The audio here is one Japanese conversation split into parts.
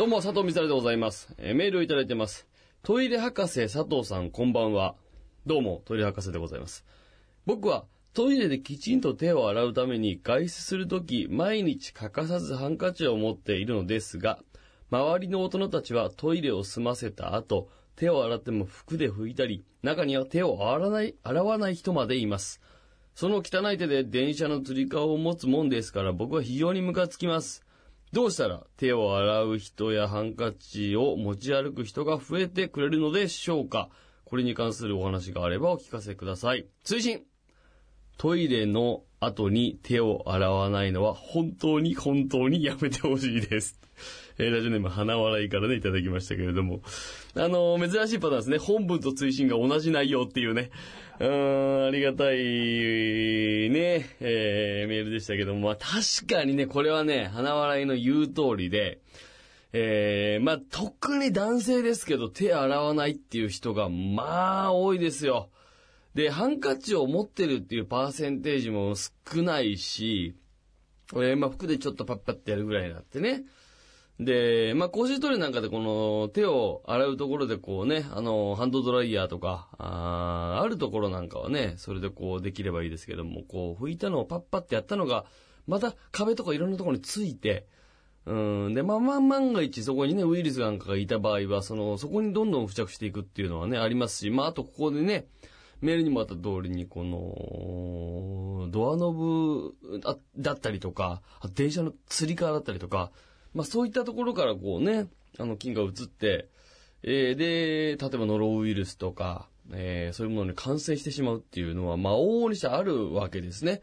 どうも、佐藤光晴でございます。えーメールをいただいてます。トイレ博士佐藤さん、こんばんは。どうも、トイレ博士でございます。僕はトイレできちんと手を洗うために外出するとき毎日欠かさずハンカチを持っているのですが、周りの大人たちはトイレを済ませた後、手を洗っても服で拭いたり、中には手を洗わない、洗わない人までいます。その汚い手で電車のつり革を持つもんですから僕は非常にムカつきます。どうしたら手を洗う人やハンカチを持ち歩く人が増えてくれるのでしょうか？これに関するお話があればお聞かせください。通信トイレの後に手を洗わないのは本当に本当にやめてほしいです。えーラジオネーム花笑いからね、いただきましたけれども。あのー珍しいパターンですね。本文と追伸が同じ内容っていうね。うーん、ありがたい、ね、えーメールでしたけども、まあ確かにね、これはね、花笑いの言う通りで、えー、まあ特に男性ですけど、手洗わないっていう人が、まあ多いですよ。で、ハンカチを持ってるっていうパーセンテージも少ないし、えまあ服でちょっとパッパってやるぐらいになってね。で、まあ公衆トイレなんかでこの手を洗うところでこうね、あの、ハンドドライヤーとか、あーあるところなんかはね、それでこうできればいいですけども、こう拭いたのをパッパってやったのが、また壁とかいろんなところについて、うん。で、まあまあ万が一そこにね、ウイルスなんかがいた場合は、その、そこにどんどん付着していくっていうのはね、ありますし、まああとここでね、メールにもあった通りに、この、ドアノブだったりとか、電車のつり革だったりとか、まあそういったところからこうね、あの菌が移って、えーで、例えばノロウイルスとか、えーそういうものに感染してしまうっていうのは、まあ往々にしてあるわけですね。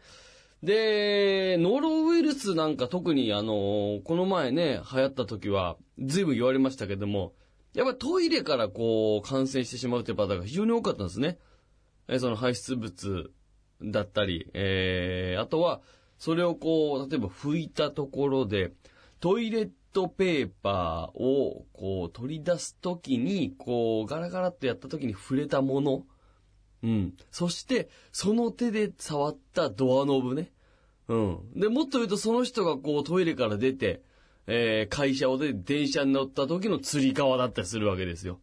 で、ノロウイルスなんか特にあの、この前ね、流行った時は、随分言われましたけども、やっぱりトイレからこう、感染してしまうというパターンが非常に多かったんですね。えその排出物だったり、えーあとは、それをこう、例えば拭いたところで、トイレットペーパーをこう取り出すときに、こうガラガラっとやったときに触れたもの。うん。そして、その手で触ったドアノブね。うん。で、もっと言うとその人がこうトイレから出て、えー会社を出て電車に乗った時の釣り革だったりするわけですよ。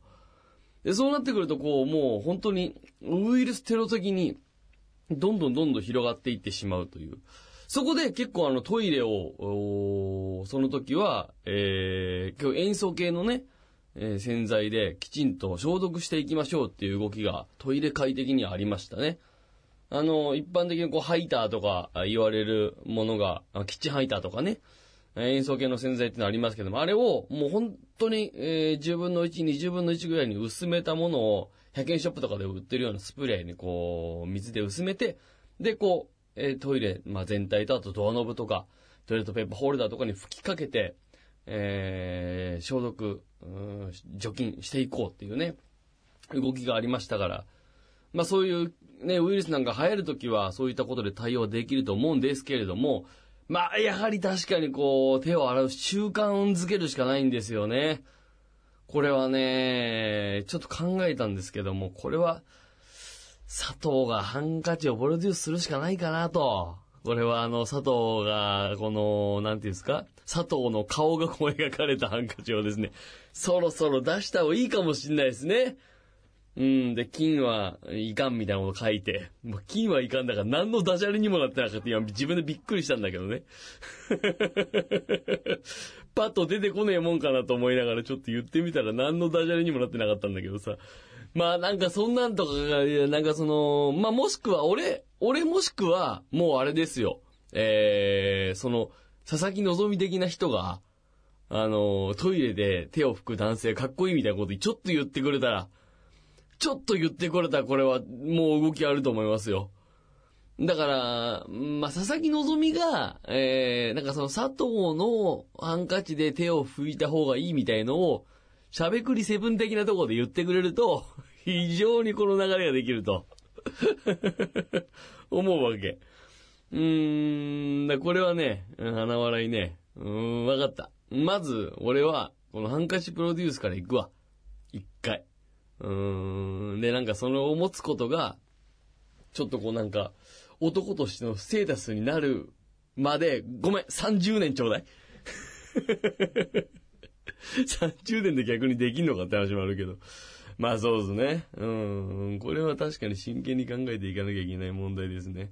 で、そうなってくるとこう、もう本当にウイルステロ的に、どんどんどんどん広がっていってしまうという。そこで結構あのトイレを、その時は、えー、今日塩素系のね、えー洗剤できちんと消毒していきましょうっていう動きがトイレ界的にありましたね。あの、一般的にこうハイターとか言われるものが、キッチンハイターとかね、塩素系の洗剤ってのありますけども、あれをもう本当に、えー10分の1、20分の1ぐらいに薄めたものを100円ショップとかで売ってるようなスプレーにこう、水で薄めて、で、こう、えートイレ、まあ、全体とあとドアノブとか、トイレットペーパーホルダーとかに吹きかけて、えー消毒、うん除菌していこうっていうね、動きがありましたから、まあそういうね、ウイルスなんか流行るときはそういったことで対応できると思うんですけれども、まあやはり確かにこう手を洗う習慣づけるしかないんですよね。これはね、ちょっと考えたんですけども、これは佐藤がハンカチをプロデュースするしかないかなと。これはあの佐藤が、この、なんていうんですか？佐藤の顔がこう描かれたハンカチをですね、そろそろ出した方がいいかもしれないですね。うん、で、金はいかんみたいなこと書いて、もう金はいかんだから何のダジャレにもなってなかった。今自分でびっくりしたんだけどね。パッと出てこねえもんかなと思いながらちょっと言ってみたら何のダジャレにもなってなかったんだけどさ。まあなんかそんなんとかが、いやなんかその、まあもしくは俺、俺もしくはもうあれですよ。えー、その、佐々木希的な人が、あの、トイレで手を拭く男性かっこいいみたいなことちょっと言ってくれたら、ちょっと言ってくれたこれはもう動きあると思いますよ。だから、まあ、佐々木希が、えー、なんかその佐藤のハンカチで手を拭いた方がいいみたいのを、しゃべくりセブン的なところで言ってくれると、非常にこの流れができると、思うわけ。うーん、だこれはね、鼻笑いね。うーん、わかった。まず、俺は、このハンカチプロデュースから行くわ。一回。うーん、で、なんかそれを持つことが、ちょっとこうなんか、男としてのステータスになるまで、ごめん、30年ちょうだい。30年で逆にできんのかって話もあるけど。まあそうですね。うん。これは確かに真剣に考えていかなきゃいけない問題ですね。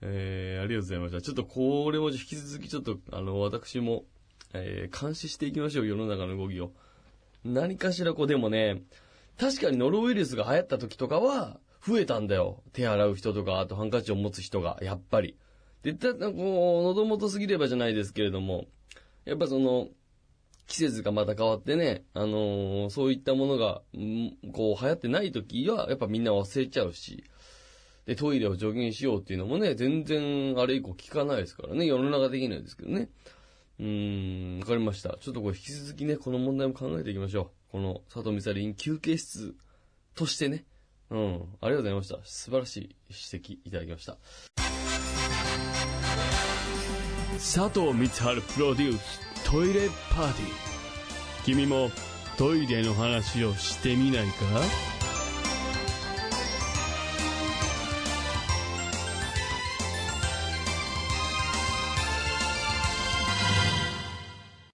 えー、ありがとうございました。ちょっとこれも引き続きちょっと、あの、私も、えー、監視していきましょう、世の中の動きを。何かしらこう、でもね、確かにノロウイルスが流行った時とかは、増えたんだよ。手洗う人とか、あとハンカチを持つ人が、やっぱり。で、ただ、こう、喉元すぎればじゃないですけれども、やっぱその、季節がまた変わってね、あのーそういったものが、んこう、流行ってない時は、やっぱみんな忘れちゃうし、で、トイレを助言しようっていうのもね、全然あれ以降聞かないですからね、世の中的にはですけどね。うーん、わかりました。ちょっとこれ引き続きね、この問題も考えていきましょう。この佐藤美沙林休憩室としてね。うん、ありがとうございました。素晴らしい指摘いただきました。佐藤光春プロデューストイレパーティー。君もトイレの話をしてみないか？